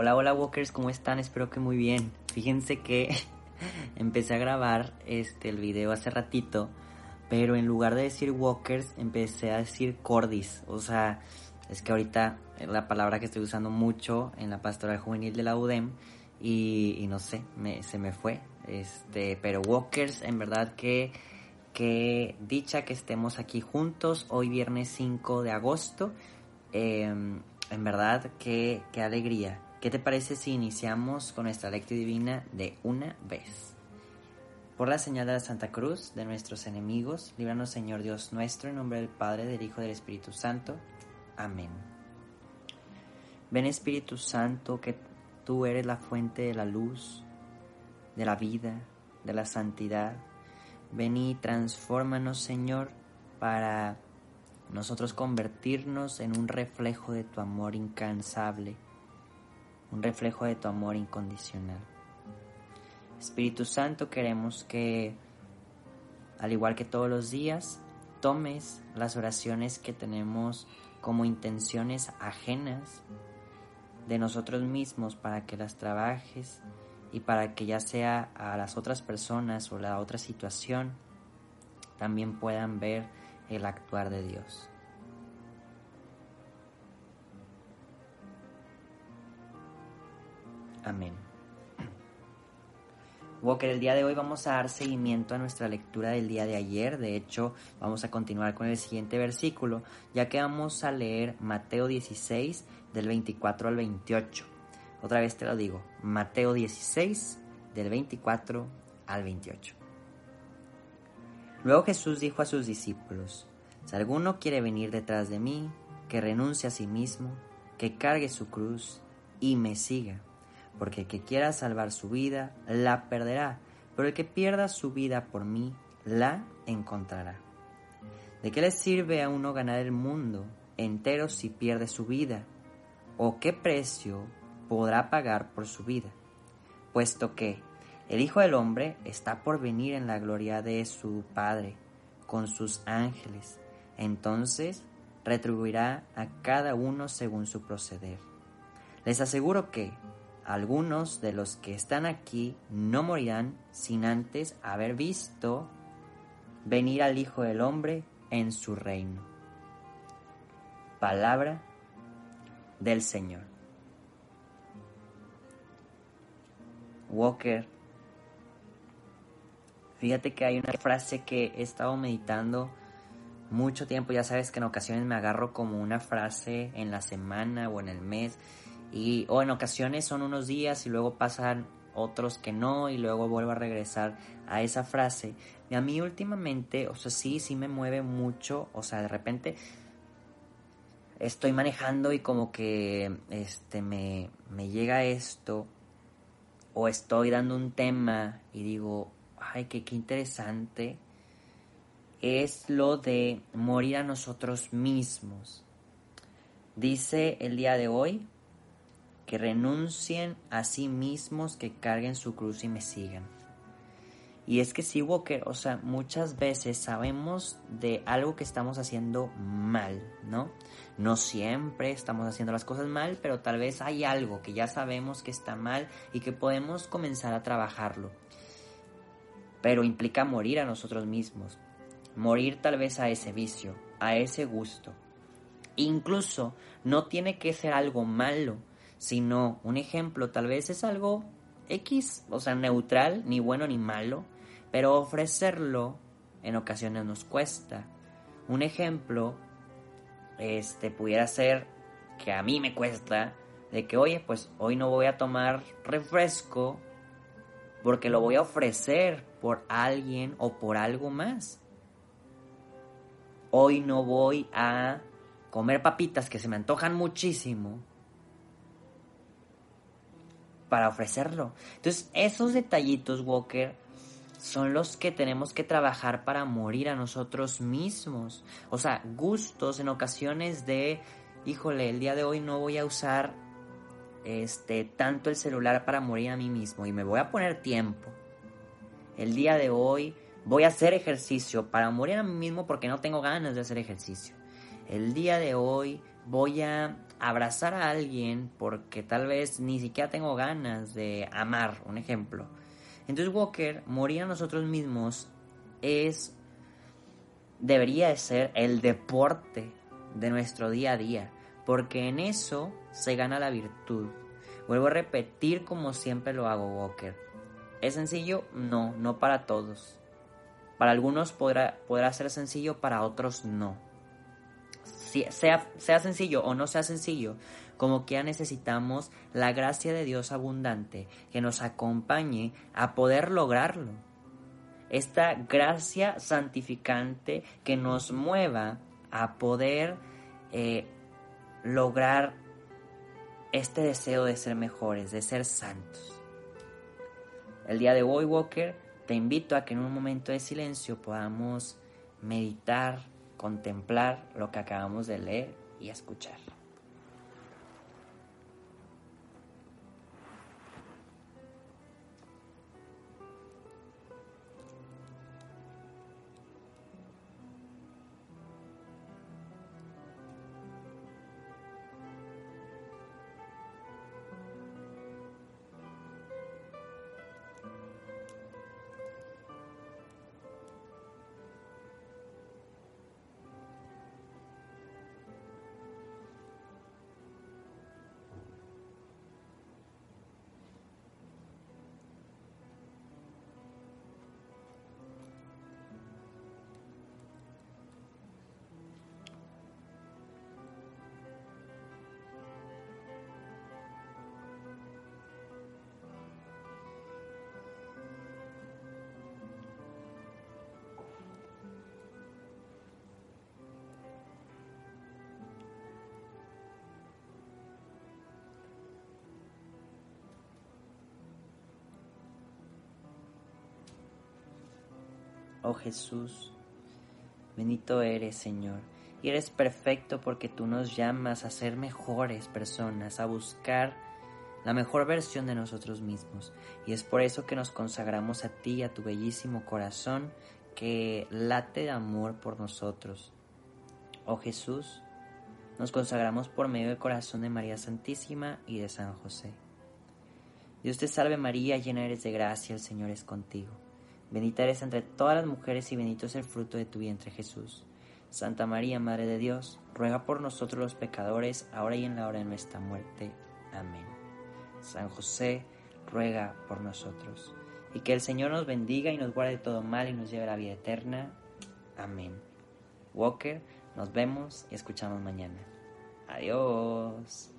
Hola, hola Walkers, ¿cómo están? Espero que muy bien. Fíjense que empecé a grabar este el video hace ratito, pero en lugar de decir Walkers empecé a decir Cordis. O sea, es que ahorita es la palabra que estoy usando mucho en la pastoral juvenil de la UDEM y, no sé, se me fue. Este, pero Walkers, en verdad que que dicha que estemos aquí juntos hoy viernes 5 de agosto. Em, en verdad, qué, qué alegría. ¿Qué te parece si iniciamos con nuestra lectura divina de una vez? Por la señal de la Santa Cruz, de nuestros enemigos, líbranos Señor Dios nuestro, en nombre del Padre, del Hijo y del Espíritu Santo. Amén. Ven Espíritu Santo, que tú eres la fuente de la luz, de la vida, de la santidad. Ven y transfórmanos, Señor, para nosotros convertirnos en un reflejo de tu amor incansable, un reflejo de tu amor incondicional. Espíritu Santo, queremos que, al igual que todos los días, tomes las oraciones que tenemos como intenciones ajenas de nosotros mismos para que las trabajes y para que ya sea a las otras personas o la otra situación también puedan ver el actuar de Dios. Amén. Walker, el día de hoy vamos a dar seguimiento a nuestra lectura del día de ayer. De hecho, vamos a continuar con el siguiente versículo, ya que vamos a leer Mateo 16 del 24 al 28. Otra vez te lo digo, Mateo 16 del 24 al 28. Luego Jesús dijo a sus discípulos, si alguno quiere venir detrás de mí, que renuncie a sí mismo, que cargue su cruz y me siga, porque el que quiera salvar su vida, la perderá, pero el que pierda su vida por mí, la encontrará. ¿De qué le sirve a uno ganar el mundo entero si pierde su vida? ¿O qué precio podrá pagar por su vida? Puesto que el Hijo del Hombre está por venir en la gloria de su Padre, con sus ángeles. Entonces retribuirá a cada uno según su proceder. Les aseguro que algunos de los que están aquí no morirán sin antes haber visto venir al Hijo del Hombre en su reino. Palabra del Señor. Walker Fíjate que hay una frase que he estado meditando mucho tiempo. Ya sabes que en ocasiones me agarro como una frase en la semana o en el mes. Y, o en ocasiones son unos días y luego pasan otros que no y luego vuelvo a regresar a esa frase. Y a mí últimamente, o sea, sí, sí me mueve mucho. O sea, de repente estoy manejando y como que este me, me llega esto o estoy dando un tema y digo, ay, qué, qué interesante, es lo de morir a nosotros mismos. Dice el día de hoy que renuncien a sí mismos, que carguen su cruz y me sigan. Y es que sí, Walker, o sea, muchas veces sabemos de algo que estamos haciendo mal, ¿no? No siempre estamos haciendo las cosas mal, pero tal vez hay algo que ya sabemos que está mal y que podemos comenzar a trabajarlo pero implica morir a nosotros mismos, morir tal vez a ese vicio, a ese gusto. Incluso no tiene que ser algo malo, sino un ejemplo, tal vez es algo X, o sea, neutral, ni bueno ni malo, pero ofrecerlo en ocasiones nos cuesta. Un ejemplo, este, pudiera ser que a mí me cuesta, de que, oye, pues hoy no voy a tomar refresco porque lo voy a ofrecer por alguien o por algo más. Hoy no voy a comer papitas que se me antojan muchísimo para ofrecerlo. Entonces, esos detallitos, Walker, son los que tenemos que trabajar para morir a nosotros mismos. O sea, gustos en ocasiones de, híjole, el día de hoy no voy a usar este tanto el celular para morir a mí mismo y me voy a poner tiempo el día de hoy voy a hacer ejercicio para morir a mí mismo porque no tengo ganas de hacer ejercicio. El día de hoy voy a abrazar a alguien porque tal vez ni siquiera tengo ganas de amar, un ejemplo. Entonces Walker, morir a nosotros mismos es, debería de ser el deporte de nuestro día a día, porque en eso se gana la virtud. Vuelvo a repetir como siempre lo hago, Walker. ¿Es sencillo? No, no para todos. Para algunos podrá, podrá ser sencillo, para otros no. Sea, sea sencillo o no sea sencillo, como que ya necesitamos la gracia de Dios abundante que nos acompañe a poder lograrlo. Esta gracia santificante que nos mueva a poder eh, lograr este deseo de ser mejores, de ser santos. El día de hoy, Walker, te invito a que en un momento de silencio podamos meditar, contemplar lo que acabamos de leer y escuchar. Oh Jesús. Bendito eres, Señor, y eres perfecto porque tú nos llamas a ser mejores personas, a buscar la mejor versión de nosotros mismos. Y es por eso que nos consagramos a ti, a tu bellísimo corazón que late de amor por nosotros. Oh Jesús, nos consagramos por medio del corazón de María Santísima y de San José. Dios te salve María, llena eres de gracia, el Señor es contigo. Bendita eres entre todas las mujeres y bendito es el fruto de tu vientre Jesús. Santa María, Madre de Dios, ruega por nosotros los pecadores, ahora y en la hora de nuestra muerte. Amén. San José, ruega por nosotros. Y que el Señor nos bendiga y nos guarde todo mal y nos lleve a la vida eterna. Amén. Walker, nos vemos y escuchamos mañana. Adiós.